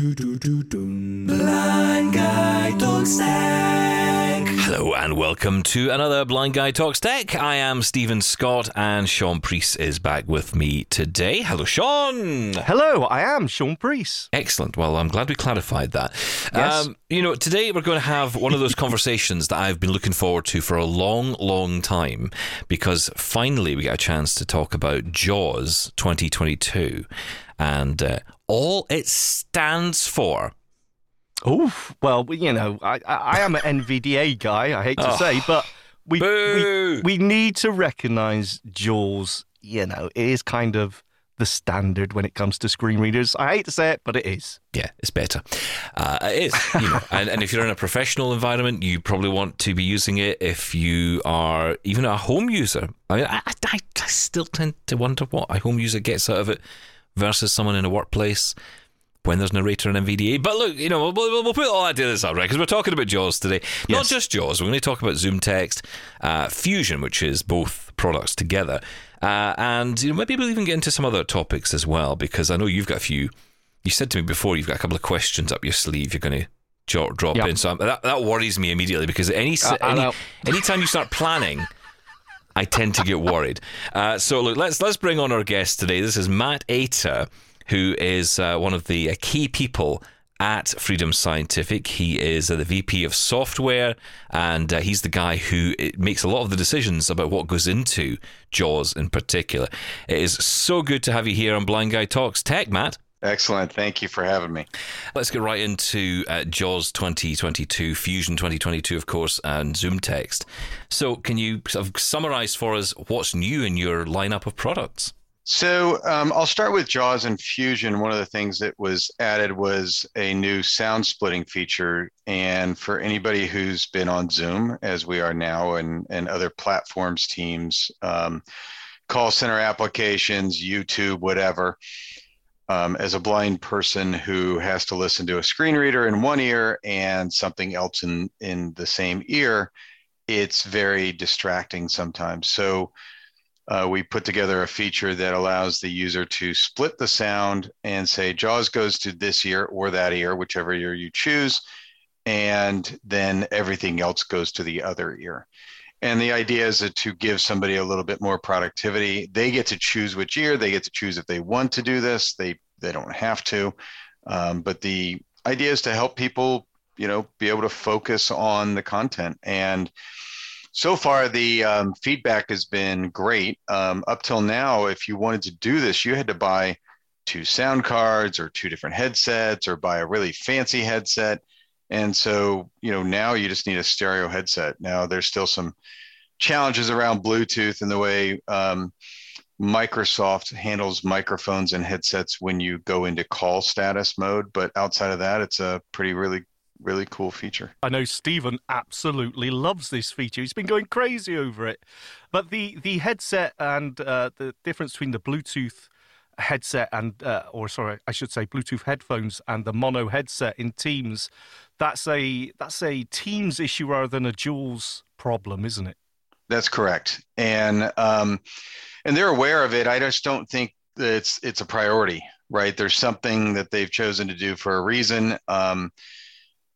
Blind Guy Talks Tech. Hello and welcome to another Blind Guy Talks Tech. I am Stephen Scott and Sean Priest is back with me today. Hello, Sean. Hello, I am Sean Priest. Excellent. Well, I'm glad we clarified that. Yes. Um, you know, today we're going to have one of those conversations that I've been looking forward to for a long, long time because finally we get a chance to talk about Jaws 2022 and uh, all it stands for. Oh, well, you know, I, I, I am an NVDA guy, I hate to say, but we, we we need to recognise Jaws, you know, it is kind of the standard when it comes to screen readers. I hate to say it, but it is. Yeah, it's better. Uh, it is, you know, and, and if you're in a professional environment, you probably want to be using it. If you are even a home user, I, mean, I, I, I still tend to wonder what a home user gets out of it versus someone in a workplace when there's narrator and NVDA. But look, you know, we'll, we'll, we'll put all that to the side, right? Because we're talking about Jaws today. Not just Jaws. We're going to talk about Zoom Text, uh, Fusion, which is both products together, uh, and you know, maybe we'll even get into some other topics as well. Because I know you've got a few. You said to me before you've got a couple of questions up your sleeve. You're going to jo- drop Yep. in. So that that worries me immediately because any I any anytime you start planning. I tend to get worried. Uh, so look, let's let's bring on our guest today. This is Matt Ater, who is uh, one of the uh, key people at Freedom Scientific. He is uh, the VP of software, and uh, he's the guy who uh, makes a lot of the decisions about what goes into Jaws in particular. It is so good to have you here on Blind Guy Talks Tech, Matt. Excellent. Thank you for having me. Let's get right into uh, Jaws 2022, Fusion 2022, of course, and Zoom Text. So, can you sort of summarize for us what's new in your lineup of products? So um, I'll start with JAWS and Fusion. One of the things that was added was a new sound splitting feature. And for anybody who's been on Zoom, as we are now, and, and other platforms, teams, um, call center applications, YouTube, whatever, um, as a blind person who has to listen to a screen reader in one ear and something else in, in the same ear, it's very distracting sometimes. So uh, we put together a feature that allows the user to split the sound and say JAWS goes to this ear or that ear, whichever ear you choose, and then everything else goes to the other ear. And the idea is to give somebody a little bit more productivity. They get to choose which year. They get to choose if they want to do this. They they don't have to. Um, but the idea is to help people, you know, be able to focus on the content. And so far, the um, feedback has been great. Um, up till now, if you wanted to do this, you had to buy two sound cards or two different headsets or buy a really fancy headset. And so, you know, now you just need a stereo headset. Now, there's still some challenges around Bluetooth and the way um, Microsoft handles microphones and headsets when you go into call status mode. But outside of that, it's a pretty, really, really cool feature. I know Stephen absolutely loves this feature. He's been going crazy over it. But the, the headset and uh, the difference between the Bluetooth headset and, uh, or sorry, I should say Bluetooth headphones and the mono headset in Teams, that's a that's a Teams issue rather than a Jaws problem, isn't it? That's correct, and um, and they're aware of it. I just don't think that it's it's a priority, right? There's something that they've chosen to do for a reason, um,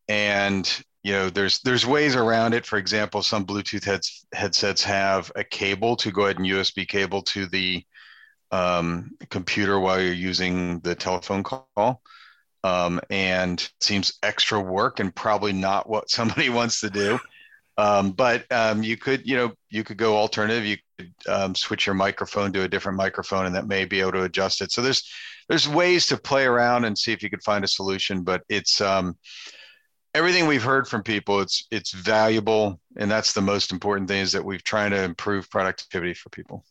and you know, there's there's ways around it. For example, some Bluetooth heads, headsets have a cable to go ahead and USB cable to the um, computer while you're using the telephone call. Um, and seems extra work and probably not what somebody wants to do. Um, but um, you could, you know, you could go alternative. You could um, switch your microphone to a different microphone, and that may be able to adjust it. So there's there's ways to play around and see if you could find a solution. But it's um, everything we've heard from people. It's it's valuable, and that's the most important thing is that we've trying to improve productivity for people.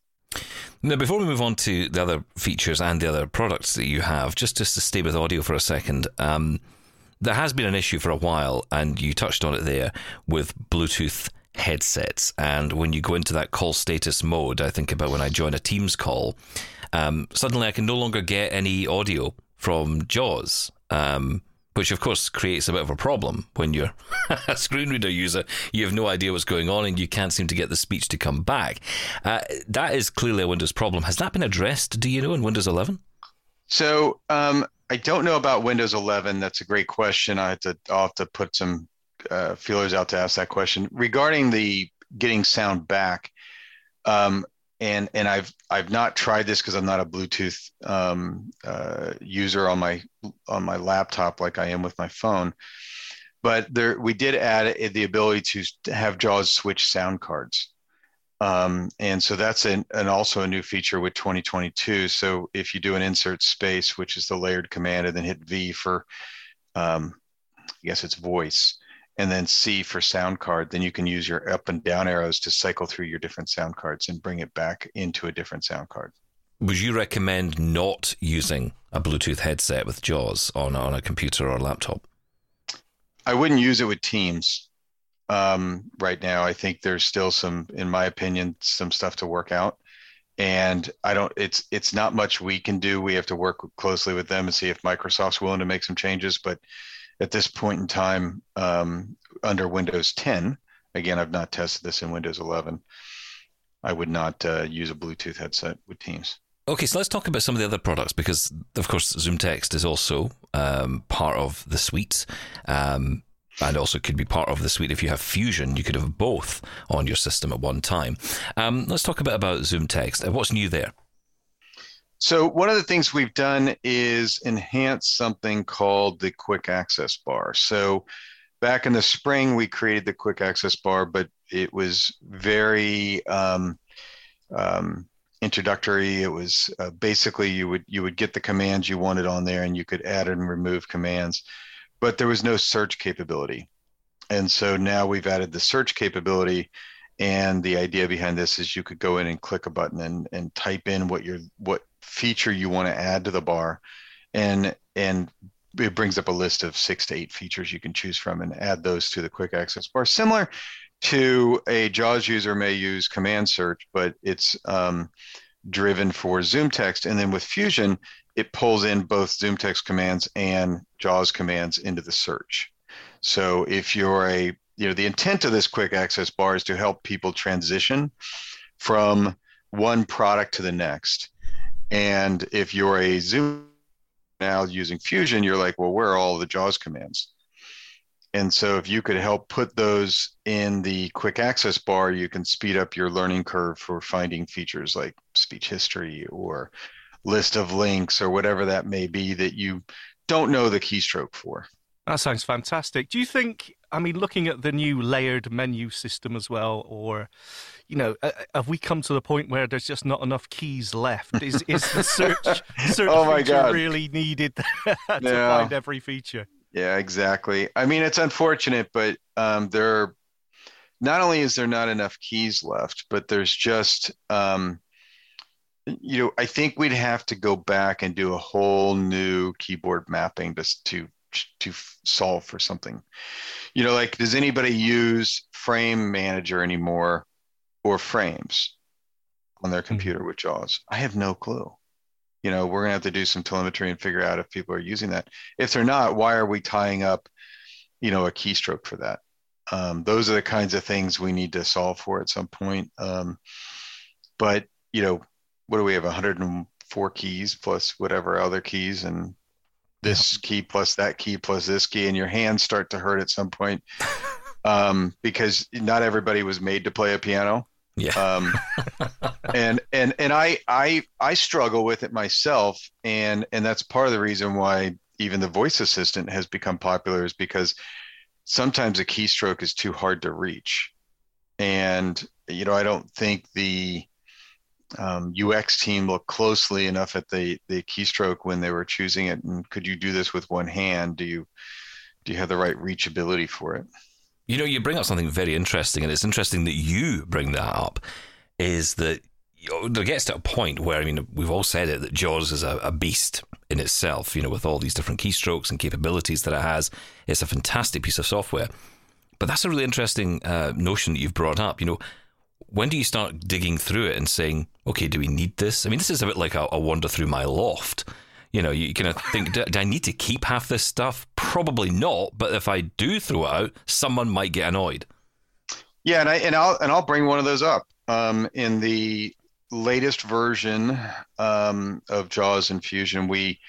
Now, before we move on to the other features and the other products that you have, just just to stay with audio for a second, um, there has been an issue for a while, and you touched on it there with Bluetooth headsets. And when you go into that call status mode, I think about when I join a Teams call, um, suddenly I can no longer get any audio from JAWS. Um, which of course creates a bit of a problem when you're a screen reader user. You have no idea what's going on and you can't seem to get the speech to come back. Uh, that is clearly a Windows problem. Has that been addressed, do you know, in Windows 11? So um, I don't know about Windows 11. That's a great question. I have to I'll have to put some uh, feelers out to ask that question regarding the getting sound back. Um, and and I've I've not tried this because I'm not a Bluetooth um, uh, user on my on my laptop like I am with my phone. But there we did add the ability to have JAWS switch sound cards. Um, and so that's an, an, also a new feature with 2022. So if you do an insert space, which is the layered command, and then hit V for, um, I guess it's voice, and then C for sound card, then you can use your up and down arrows to cycle through your different sound cards and bring it back into a different sound card. Would you recommend not using a Bluetooth headset with JAWS on, on a computer or a laptop? I wouldn't use it with Teams um, right now. I think there's still some, in my opinion, some stuff to work out. And I don't. It's it's not much we can do. We have to work closely with them and see if Microsoft's willing to make some changes. But at this point in time, um, under Windows 10, again, I've not tested this in Windows 11. I would not uh, use a Bluetooth headset with Teams. Okay, so let's talk about some of the other products because, of course, ZoomText is also um, part of the suite. Um, and also could be part of the suite. If you have Fusion, you could have both on your system at one time. Um, let's talk a bit about ZoomText. What's new there? So one of the things we've done is enhance something called the quick access bar. So back in the spring, we created the quick access bar, but it was very um, um, introductory. It was uh, basically you would you would get the commands you wanted on there, and you could add and remove commands but there was no search capability. And so now we've added the search capability. And the idea behind this is you could go in and click a button and, and type in what your what feature you want to add to the bar. And and it brings up a list of six to eight features you can choose from and add those to the quick access bar. Similar to a JAWS user may use command search, but it's um, driven for ZoomText. And then with Fusion, it pulls in both ZoomText commands and JAWS commands into the search. So if you're a, you know, the intent of this quick access bar is to help people transition from one product to the next. And if you're a Zoom now using Fusion, you're like, well, where are all the JAWS commands? And so if you could help put those in the quick access bar, you can speed up your learning curve for finding features like speech history or list of links or whatever that may be that you don't know the keystroke for. That sounds fantastic. Do you think, I mean, looking at the new layered menu system as well, or, you know, uh, have we come to the point where there's just not enough keys left? Is, is the search, search oh my feature God. really needed to yeah. find every feature? Yeah, exactly. I mean, it's unfortunate, but um, there, not only is there not enough keys left, but there's just, um, you know, I think we'd have to go back and do a whole new keyboard mapping just to to solve for something. You know, like does anybody use Frame Manager anymore or Frames on their mm-hmm. computer mm-hmm. with JAWS? I have no clue. You know, we're gonna have to do some telemetry and figure out if people are using that. If they're not, why are we tying up, you know, a keystroke for that? Um, those are the kinds of things we need to solve for at some point. Um, but you know, what do we have 104 keys plus whatever other keys and this key plus that key plus this key and your hands start to hurt at some point um, because not everybody was made to play a piano. Yeah. Um, and and and i i i struggle with it myself and and that's part of the reason why even the voice assistant has become popular is because sometimes a keystroke is too hard to reach. And you know i don't think the um, UX team look closely enough at the the keystroke when they were choosing it? And could you do this with one hand? Do you do you have the right reachability for it? You know, you bring up something very interesting, and it's interesting that you bring that up. Is that there gets to a point where I mean, we've all said it that JAWS is a, a beast in itself. You know, with all these different keystrokes and capabilities that it has, it's a fantastic piece of software. But that's a really interesting uh, notion that you've brought up. You know, when do you start digging through it and saying, okay, do we need this? I mean, this is a bit like a, a wander through my loft. You know, you kind of think, do, do, I need to keep half this stuff? Probably not. But if I do throw it out, someone might get annoyed. Yeah, and I and I'll and I'll bring one of those up um, in the latest version um, of JAWS and Fusion, we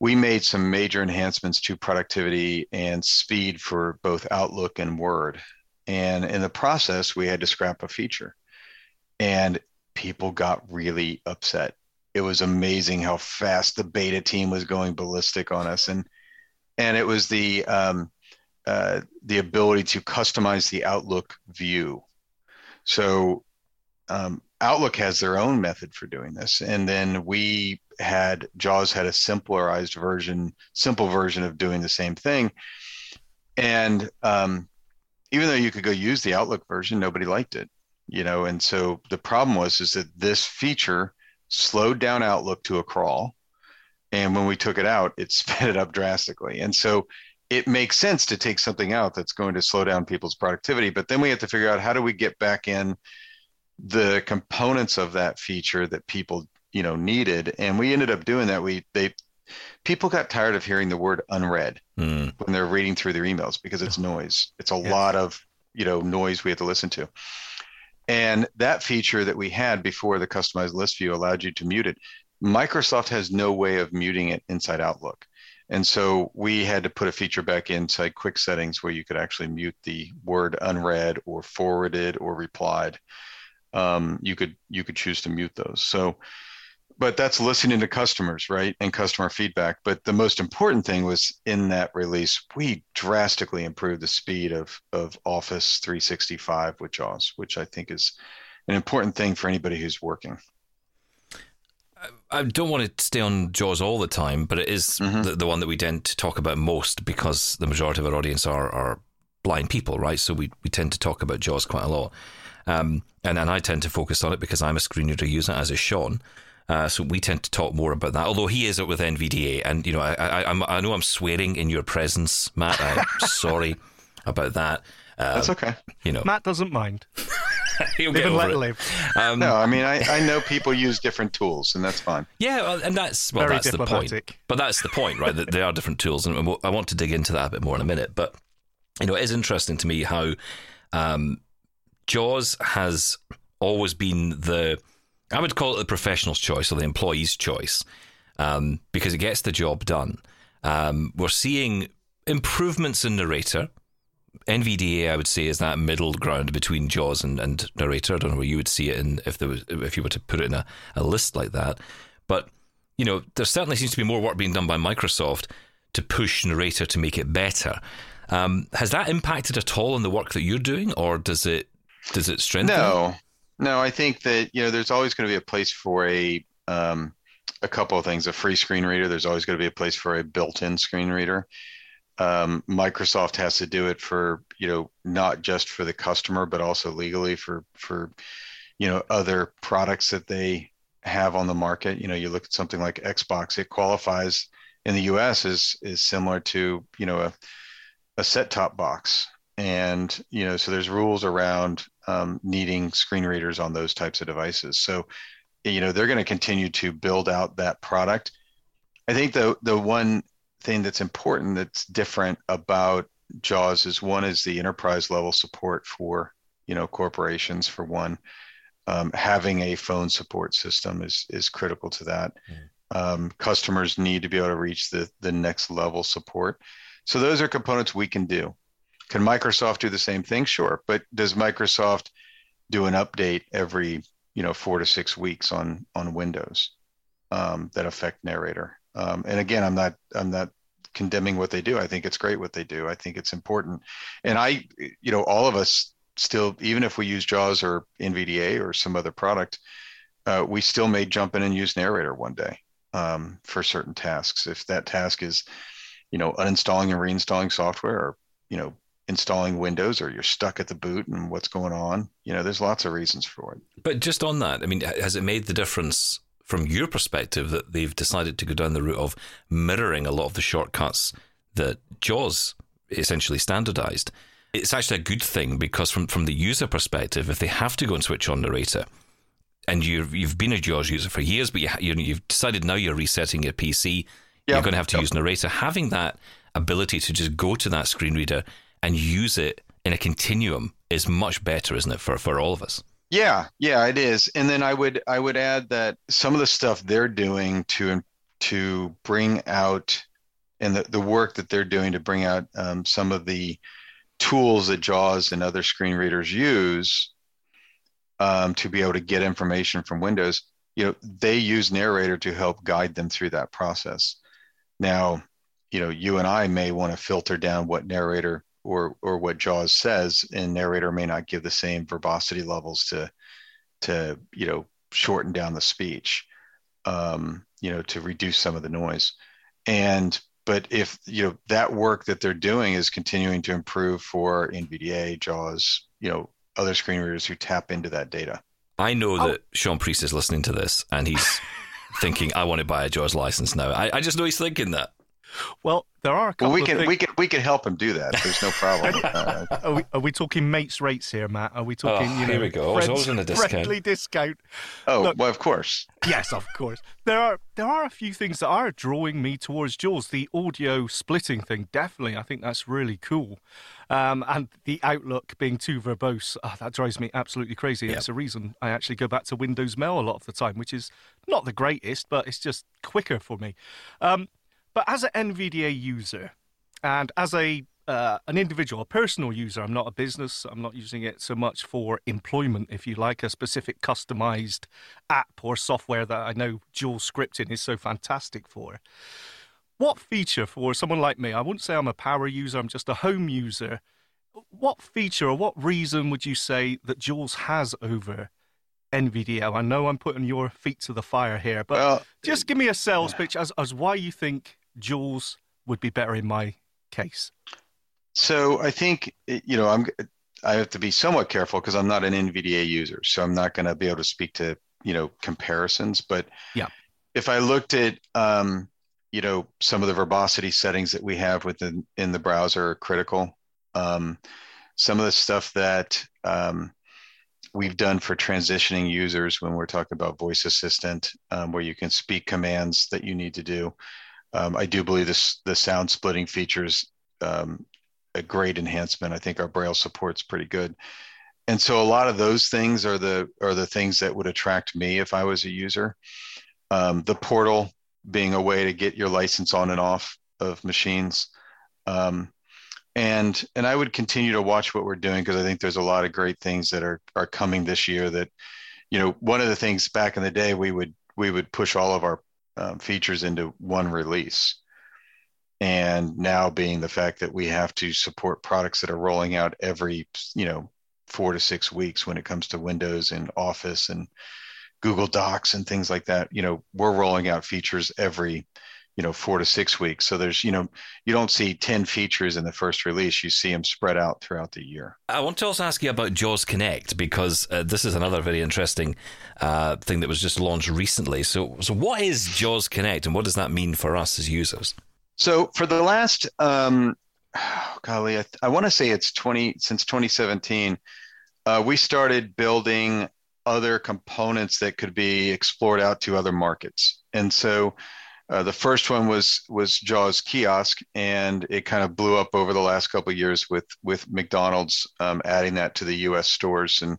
we made some major enhancements to productivity and speed for both Outlook and Word. And in the process, we had to scrap a feature, and people got really upset. It was amazing how fast the beta team was going ballistic on us, and and it was the um, uh, the ability to customize the Outlook view. So um, Outlook has their own method for doing this, and then we had JAWS had a simplified version, simple version of doing the same thing. And um, even though you could go use the Outlook version, nobody liked it, you know. And so the problem was is that this feature slowed down Outlook to a crawl, and when we took it out, it sped it up drastically. And so it makes sense to take something out that's going to slow down people's productivity. But then we have to figure out how do we get back in the components of that feature that people you know needed and we ended up doing that we they people got tired of hearing the word unread mm. when they're reading through their emails because it's noise it's a yes. lot of you know noise we have to listen to and that feature that we had before the customized list view allowed you to mute it microsoft has no way of muting it inside outlook and so we had to put a feature back inside quick settings where you could actually mute the word unread or forwarded or replied um, you could you could choose to mute those. So, but that's listening to customers, right, and customer feedback. But the most important thing was in that release, we drastically improved the speed of of Office 365 with JAWS, which I think is an important thing for anybody who's working. I don't want to stay on Jaws all the time, but it is mm-hmm. the, the, one that we tend to talk about most because the majority of our audience are, are blind people, right? So we, we tend to talk about Jaws quite a lot. Um, and, and I tend to focus on it because I'm a screen reader user, as is Sean. Uh, so we tend to talk more about that. Although he is it with NVDA, and you know, I, I, I know I'm swearing in your presence, Matt. I'm sorry about that. Um, That's okay. You know, Matt doesn't mind. He'll live get over let it. Um, no, I mean, I, I know people use different tools, and that's fine. Yeah, well, and that's well, Very that's the point. But that's the point, right? that there are different tools, and I want to dig into that a bit more in a minute. But you know, it is interesting to me how um, Jaws has always been the, I would call it the professional's choice or the employee's choice um, because it gets the job done. Um, we're seeing improvements in narrator. NVDA, I would say, is that middle ground between Jaws and, and narrator. I don't know where you would see it in if there was if you were to put it in a, a list like that. But you know, there certainly seems to be more work being done by Microsoft to push narrator to make it better. Um, has that impacted at all on the work that you're doing, or does it does it strengthen? No, no. I think that you know there's always going to be a place for a um, a couple of things. A free screen reader. There's always going to be a place for a built-in screen reader. Um, Microsoft has to do it for you know not just for the customer but also legally for for you know other products that they have on the market. You know, you look at something like Xbox. It qualifies in the U.S. is is similar to you know a a set-top box and you know so there's rules around um, needing screen readers on those types of devices. So you know they're going to continue to build out that product. I think the the one thing that's important that's different about jaws is one is the enterprise level support for you know corporations for one. Um, having a phone support system is is critical to that. Mm. um, customers need to be able to reach the the next level support. So those are components we can do can Microsoft do the same thing? Sure, but does Microsoft do an update every you know four to six weeks on on Windows um, that affect narrator? Um, and again, I'm not I'm not condemning what they do. I think it's great what they do. I think it's important, and I you know all of us still even if we use JAWS or NVDA or some other product, uh, we still may jump in and use narrator one day um, for certain tasks. If that task is you know uninstalling and reinstalling software or you know installing Windows or you're stuck at the boot and what's going on. You know, there's lots of reasons for it. But just on that, I mean, has it made the difference from your perspective that they've decided to go down the route of mirroring a lot of the shortcuts that JAWS essentially standardized? It's actually a good thing because from, from the user perspective, if they have to go and switch on narrator, and you've you've been a JAWS user for years, but you, you have decided now you're resetting your PC, yep. you're going to have to yep. use narrator. Having that ability to just go to that screen reader and use it in a continuum is much better, isn't it, for, for all of us? Yeah, yeah, it is. And then I would I would add that some of the stuff they're doing to to bring out and the, the work that they're doing to bring out um, some of the tools that JAWS and other screen readers use um, to be able to get information from Windows, you know, they use Narrator to help guide them through that process. Now, you know, you and I may want to filter down what Narrator or or what JAWS says, and Narrator may not give the same verbosity levels to to you know shorten down the speech, um, you know, to reduce some of the noise. And but if you know that work that they're doing is continuing to improve for NVDA, JAWS, you know, other screen readers who tap into that data. I know oh. that Sean Priest is listening to this and he's thinking, "I want to buy a JAWS license now." I, I just know he's thinking that. Well, there are a couple. Well, we can things... we can we can help him do that. There's no problem. Uh, are, we, are we talking mates rates here, Matt? Are we talking? Oh, you know, here we go. Friends, always in a discount. Friendly discount. Oh, Look, well, of course. Yes, of course. There are there are a few things that are drawing me towards JAWS. The audio splitting thing, definitely. I think that's really cool. Um, and the outlook being too verbose, oh, that drives me absolutely crazy. Yep. It's a reason I actually go back to Windows Mail a lot of the time, which is not the greatest, but it's just quicker for me. Um, but as an NVDA user and as a uh, an individual, a personal user, I'm not a business. I'm not using it so much for employment, if you like, a specific customized app or software that I know dual scripting is so fantastic for. What feature for someone like me? I wouldn't say I'm a power user, I'm just a home user. What feature or what reason would you say that Jaws has over NVDA? I know I'm putting your feet to the fire here, but well, just give me a sales pitch as, as why you think JAWS would be better in my case? So I think you know I'm I have to be somewhat careful because I'm not an NVDA user, so I'm not going to be able to speak to you know comparisons. But yeah, if I looked at um, you know some of the verbosity settings that we have within in the browser are critical. Um, some of the stuff that um, we've done for transitioning users when we're talking about voice assistant, um, where you can speak commands that you need to do. Um, I do believe this the sound splitting features um, a great enhancement. I think our Braille support's pretty good, and so a lot of those things are the are the things that would attract me if I was a user. Um, the portal being a way to get your license on and off of machines, um, and and I would continue to watch what we're doing because I think there's a lot of great things that are are coming this year. That you know, one of the things back in the day we would we would push all of our um, features into one release. And now being the fact that we have to support products that are rolling out every, you know, four to six weeks when it comes to Windows and Office and Google Docs and things like that, you know, we're rolling out features every, you know, four to six weeks. So there's, you know, you don't see 10 features in the first release. You see them spread out throughout the year. I want to also ask you about JAWS Connect because uh, this is another very interesting uh, thing that was just launched recently. So, so what is JAWS Connect and what does that mean for us as users? So for the last, um, oh, golly, I, I want to say it's 20, since 2017, uh, we started building other components that could be explored out to other markets. And so uh, the first one was was Jaws kiosk, and it kind of blew up over the last couple of years with with McDonald's um, adding that to the U.S. stores and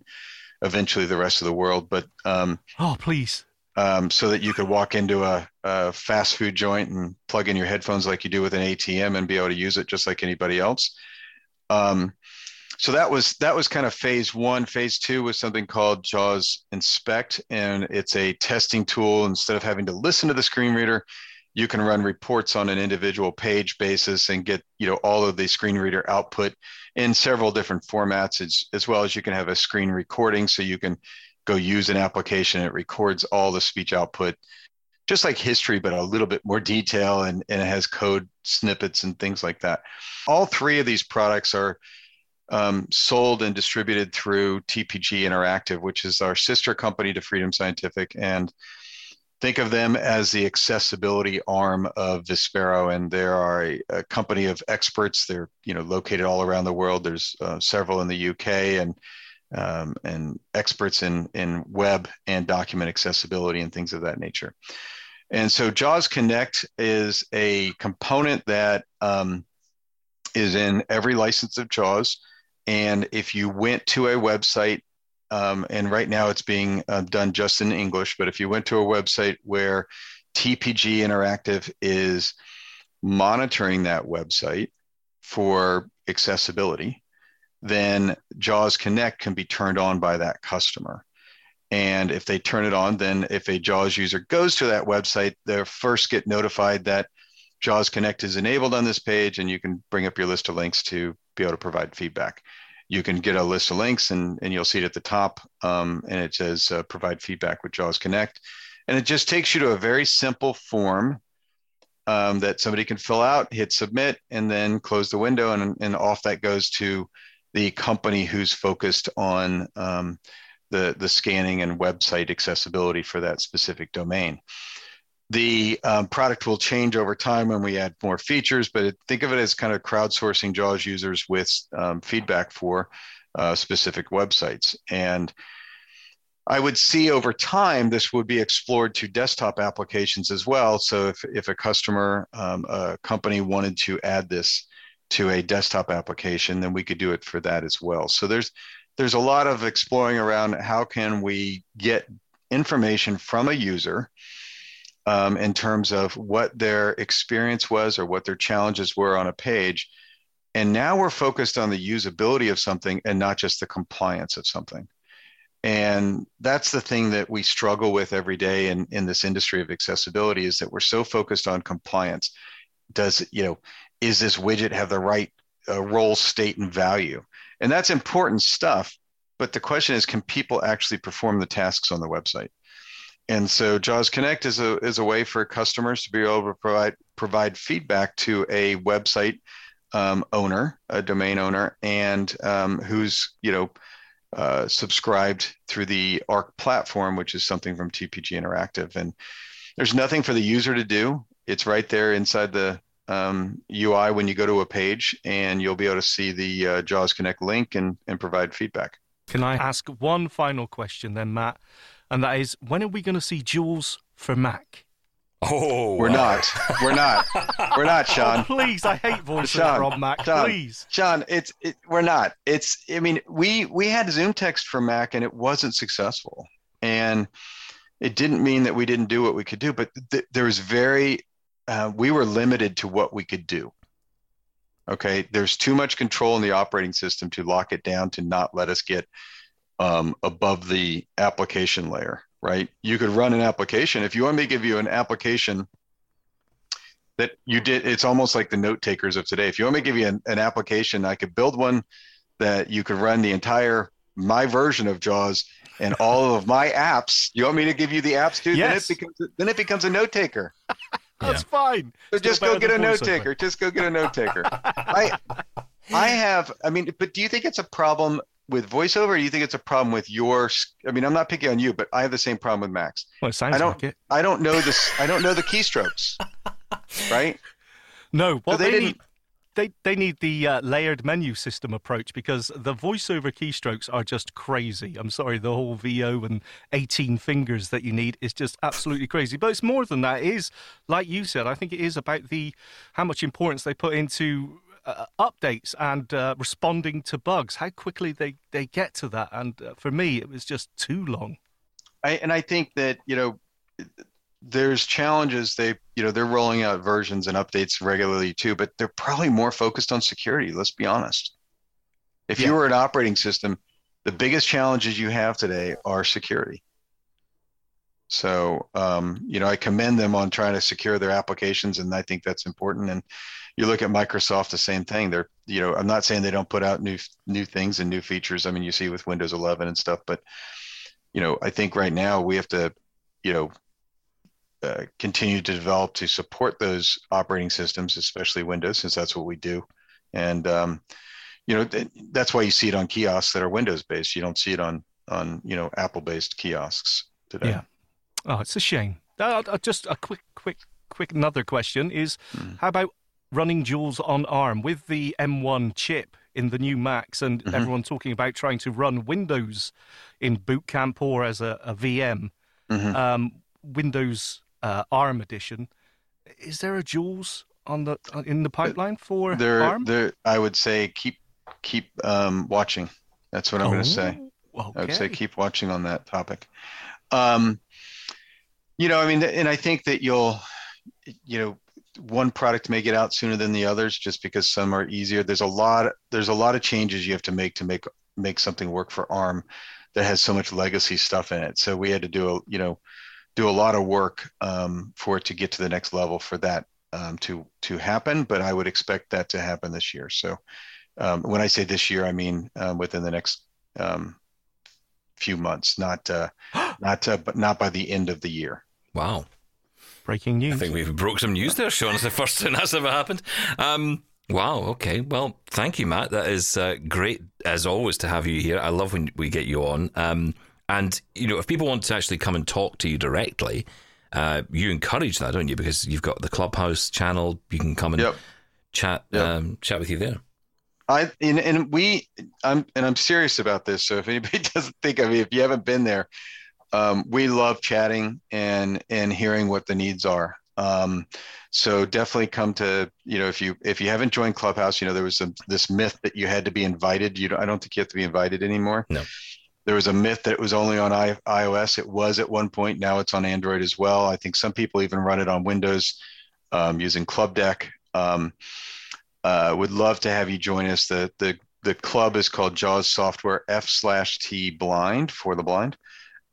eventually the rest of the world. But um, oh, please, um, so that you could walk into a, a, fast food joint and plug in your headphones like you do with an ATM and be able to use it just like anybody else. Um, so that was that was kind of phase one. Phase two was something called JAWS Inspect, and it's a testing tool. Instead of having to listen to the screen reader, you can run reports on an individual page basis and get you know all of the screen reader output in several different formats, as, as well as you can have a screen recording, so you can go use an application. It records all the speech output just like history, but a little bit more detail and, and it has code snippets and things like that. All three of these products are um, sold and distributed through TPG Interactive, which is our sister company to Freedom Scientific. And think of them as the accessibility arm of Vispero. And they are a, a company of experts. They're you know located all around the world. There's uh, several in the UK and um, and experts in in web and document accessibility and things of that nature. And so JAWS Connect is a component that um, is in every license of JAWS. And if you went to a website um, and right now it's being uh, done just in English, but if you went to a website where TPG Interactive is monitoring that website for accessibility, then JAWS Connect can be turned on by that customer. And if they turn it on, then if a JAWS user goes to that website, they'll first get notified that JAWS Connect is enabled on this page, and you can bring up your list of links to be able to provide feedback. You can get a list of links, and, and you'll see it at the top, um, and it says uh, provide feedback with JAWS Connect. And it just takes you to a very simple form um, that somebody can fill out, hit submit, and then close the window, and, and off that goes to the company who's focused on um, the, the scanning and website accessibility for that specific domain. The um, product will change over time when we add more features, but think of it as kind of crowdsourcing JAWS users with um, feedback for uh, specific websites. And I would see over time this would be explored to desktop applications as well. So if, if a customer, um, a company wanted to add this to a desktop application, then we could do it for that as well. So there's there's a lot of exploring around how can we get information from a user um, in terms of what their experience was or what their challenges were on a page. And now we're focused on the usability of something and not just the compliance of something. And that's the thing that we struggle with every day in, in this industry of accessibility is that we're so focused on compliance. Does, you know, is this widget have the right uh, role, state, and value? And that's important stuff. But the question is, can people actually perform the tasks on the website? And so JAWS Connect is a, is a way for customers to be able to provide, provide feedback to a website um, owner, a domain owner, and um, who's, you know, uh, subscribed through the ARC platform, which is something from TPG Interactive. And there's nothing for the user to do. It's right there inside the um, UI when you go to a page, and you'll be able to see the uh, JAWS Connect link and, and provide feedback. Can I ask one final question then, Matt? And that is, when are we going to see JAWS for Mac? Oh, we're not. We're not. We're not, Sean. Oh, please, I hate voice Sean, from Mac. Sean, please, Sean. It's it, we're not. It's. I mean, we we had Zoom text for Mac and it wasn't successful, and it didn't mean that we didn't do what we could do, but th- there was very. Uh, we were limited to what we could do. Okay, there's too much control in the operating system to lock it down to not let us get um, above the application layer right? You could run an application. If you want me to give you an application that you did, it's almost like the note takers of today. If you want me to give you an, an application, I could build one that you could run the entire my version of JAWS and all of my apps. You want me to give you the apps too? Yes. Then it becomes then it becomes a note taker. that's fine. So Still just go get a than note taker. Just go get a note taker. I I have. I mean, but do you think it's a problem with voiceover? Or do you think it's a problem with your? I mean, I'm not picking on you, but I have the same problem with Macs. Well, it sounds I don't. like it. I don't know this. I don't know the keystrokes. right. No, what they they, didn't- need, they they need the uh, layered menu system approach because the voiceover keystrokes are just crazy. I'm sorry, the whole VO and 18 fingers that you need is just absolutely crazy. But it's more than that. It is, like you said, I think it is about the how much importance they put into. Uh, updates and uh, responding to bugs, how quickly they, they get to that. And uh, for me, it was just too long. I, and I think that you know, there's challenges. They you know they're rolling out versions and updates regularly too, but they're probably more focused on security. Let's be honest. If Yeah. you were an operating system, the biggest challenges you have today are security. So um, you know, I commend them on trying to secure their applications, and I think that's important. And you look at Microsoft, the same thing. They're you know, I'm not saying they don't put out new new things and new features. I mean, you see with Windows 11 and stuff, but you know, I think right now we have to, you know, uh, continue to develop to support those operating systems, especially Windows, since that's what we do. And um, you know, th- that's why you see it on kiosks that are Windows based. You don't see it on on you know Apple based kiosks today. Yeah. Oh, it's a shame. Uh, uh, just a quick, quick, quick. Another question is: Hmm. How about running Jaws on ARM with the M1 chip in the new Macs, and Mhm. everyone talking about trying to run Windows in Boot Camp or as a, a VM, Mhm. um, Windows uh, ARM edition? Is there a Jaws on the uh, in the pipeline for There, ARM? there. I would say keep keep um, watching. That's what I'm going to say. Oh, I would say keep watching on that topic. Um, you know, I mean, and I think that you'll, you know, one product may get out sooner than the others just because some are easier. There's a lot, there's a lot of changes you have to make to make make something work for ARM that has so much legacy stuff in it. So we had to do a, you know, do a lot of work um, for it to get to the next level for that um, to to happen. But I would expect that to happen this year. So um, when I say this year, I mean um, within the next um, few months, not uh, not uh, but not by the end of the year. Wow. Breaking news. I think we've broke some news there, Sean. It's the first time that's ever happened. Um, wow. Okay. Well, thank you, Matt. That is uh, great as always to have you here. I love when we get you on. Um, and you know, if people want to actually come and talk to you directly, uh, you encourage that, don't you? Because you've got the Clubhouse channel. You can come and Yep. chat Yep. um, chat with you there. I and, and we I'm and I'm serious about this. So if anybody doesn't think of me, if you haven't been there, um, we love chatting and and hearing what the needs are. Um, so definitely come to you know if you if you haven't joined Clubhouse, you know there was a, this myth that you had to be invited. You don't, I don't think you have to be invited anymore. No. There was a myth that it was only on I, iOS. It was at one point. Now it's on Android as well. I think some people even run it on Windows um, using Club Deck. Um, uh, would love to have you join us. The the the club is called Jaws Software F slash T Blind for the blind,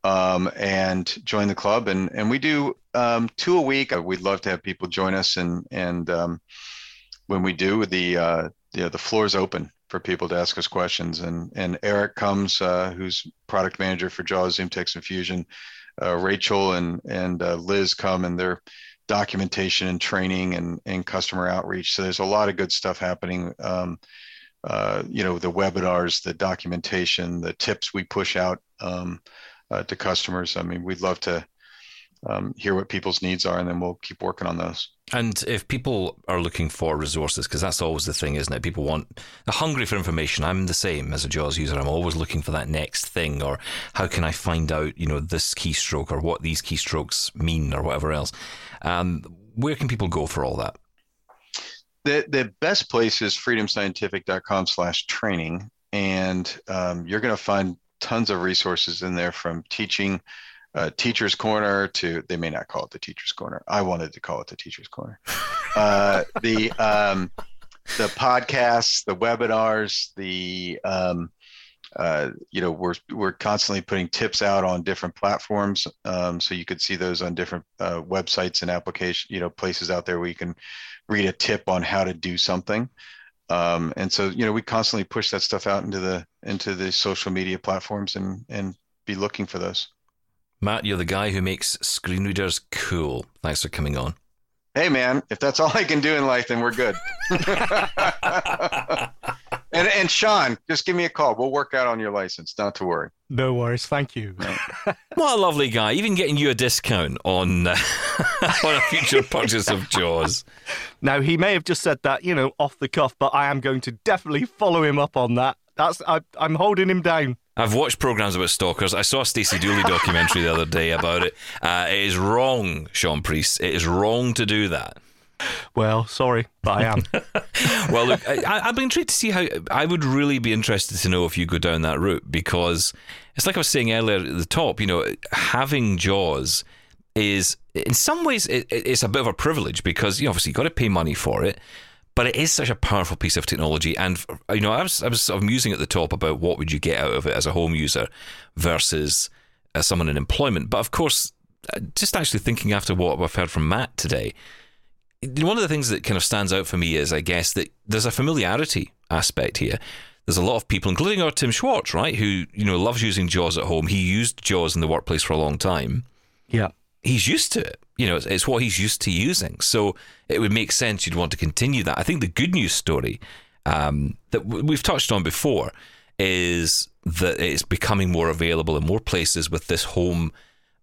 um, and join the club. And and we do um, two a week. Uh, We'd love to have people join us. And and um, when we do, the uh, know, the floor is open for people to ask us questions. And and Eric comes, uh, who's product manager for Jaws Zoom Text and Fusion. Uh, Rachel and and uh, Liz come, and they're documentation and training and, and customer outreach. So there's a lot of good stuff happening. Um, uh, you know, the webinars, the documentation, the tips we push out um, uh, to customers. I mean, we'd love to um, hear what people's needs are, and then we'll keep working on those. And if people are looking for resources, because that's always the thing, isn't it? People want, they're hungry for information. I'm the same as a JAWS user. I'm always looking for that next thing, or how can I find out, you know, this keystroke or what these keystrokes mean or whatever else. Um, where can people go for all that? The the best place is freedomscientific.com slash training, and um, you're going to find tons of resources in there from teaching, uh, teacher's corner to they may not call it the teacher's corner. I wanted to call it the teacher's corner. Uh, the um, the podcasts, the webinars, the um, uh, you know we're we're constantly putting tips out on different platforms, um, so you could see those on different uh, websites and application you know places out there where you can read a tip on how to do something. Um, and so you know we constantly push that stuff out into the into the social media platforms and and be looking for those. Matt, you're the guy who makes screen readers cool. Thanks for coming on. Hey man, if that's all I can do in life, then we're good. and and Sean, just give me a call. We'll work out on your license. Not to worry. No worries. Thank you. What a lovely guy. Even getting you a discount on, uh, on a future purchase of JAWS. Now he may have just said that, you know, off the cuff, but I am going to definitely follow him up on that. That's I, I'm holding him down. I've watched programs about stalkers. I saw a Stacey Dooley documentary the other day about it. Uh, it is wrong, Sean Priest. It is wrong to do that. Well, sorry, but I am. Well, look, I, I'd be intrigued to see how. I would really be interested to know if you go down that route because it's like I was saying earlier at the top. You know, having Jaws is in some ways it, it- it's a bit of a privilege because you obviously got to pay money for it. But it is such a powerful piece of technology, and you know, I was I was sort of musing at the top about what would you get out of it as a home user versus as someone in employment. But of course, uh, just actually thinking after what I've heard from Matt today, one of the things that kind of stands out for me is, I guess, that there's a familiarity aspect here. There's a lot of people, including our Tim Schwartz, right, who you know loves using Jaws at home. He used Jaws in the workplace for a long time. yeah. He's used to it. You know, it's, it's what he's used to using. So it would make sense you'd want to continue that. I think the good news story um, that w- we've touched on before is that it's becoming more available in more places with this home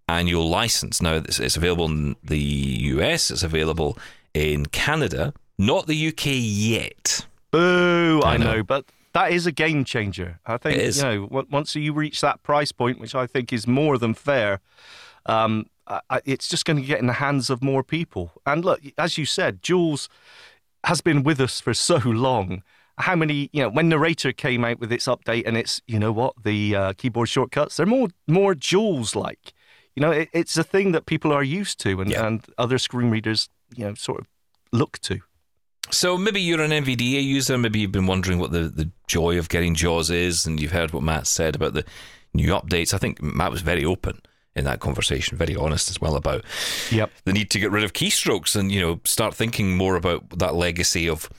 annual license. Now, it's, it's available in the US, it's available in Canada, not the UK yet. Boo! I, I know. know. but that is a game changer. I think It is. you know once you reach that price point, which I think is more than fair, um, it's just going to get in the hands of more people. And look, as you said, Jaws has been with us for so long, how many you know when narrator came out with its update and it's you know what the uh, keyboard shortcuts they're more more Jaws like you know it, it's a thing that people are used to and, Yeah. and other screen readers you know sort of look to So maybe you're an NVDA user. Maybe you've been wondering what the, the joy of getting JAWS is, and you've heard what Matt said about the new updates. I think Matt was very open in that conversation, very honest as well about yep the need to get rid of keystrokes and you know start thinking more about that legacy of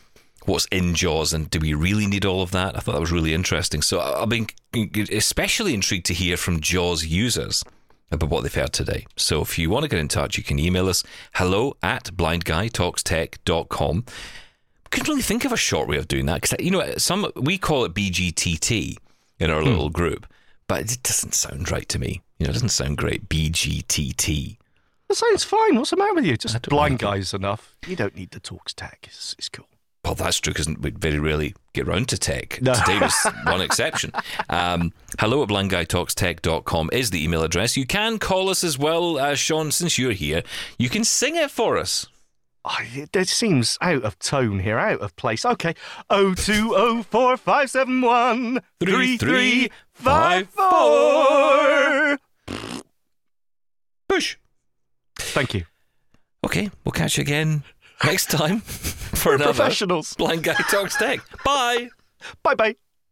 what's in JAWS and do we really need all of that? I thought that was really interesting. So I've been especially intrigued to hear from JAWS users about what they've heard today. So if you want to get in touch, you can email us hello at blindguytalkstech.com. Couldn't really think of a short way of doing that because you know some we call it BGTT in our hmm. little group, but it doesn't sound right to me. You know, it doesn't sound great. BGTT. that sounds fine what's the matter with you just blind like it. guys enough you don't need the talks tag it's, it's cool Well, that's true because we very rarely get round to tech. No. Today was one exception. Um, hello at blindguytalkstech.com is the email address. You can call us as well, uh, Sean, since you're here. You can sing it for us. Oh, it, seems out of tone here, out of place. Okay. Oh two oh four five seven one three three five four. Push. Thank you. Okay, we'll catch you again next time for another Professionals. Blind Guy Talks Tech. Bye. Bye bye.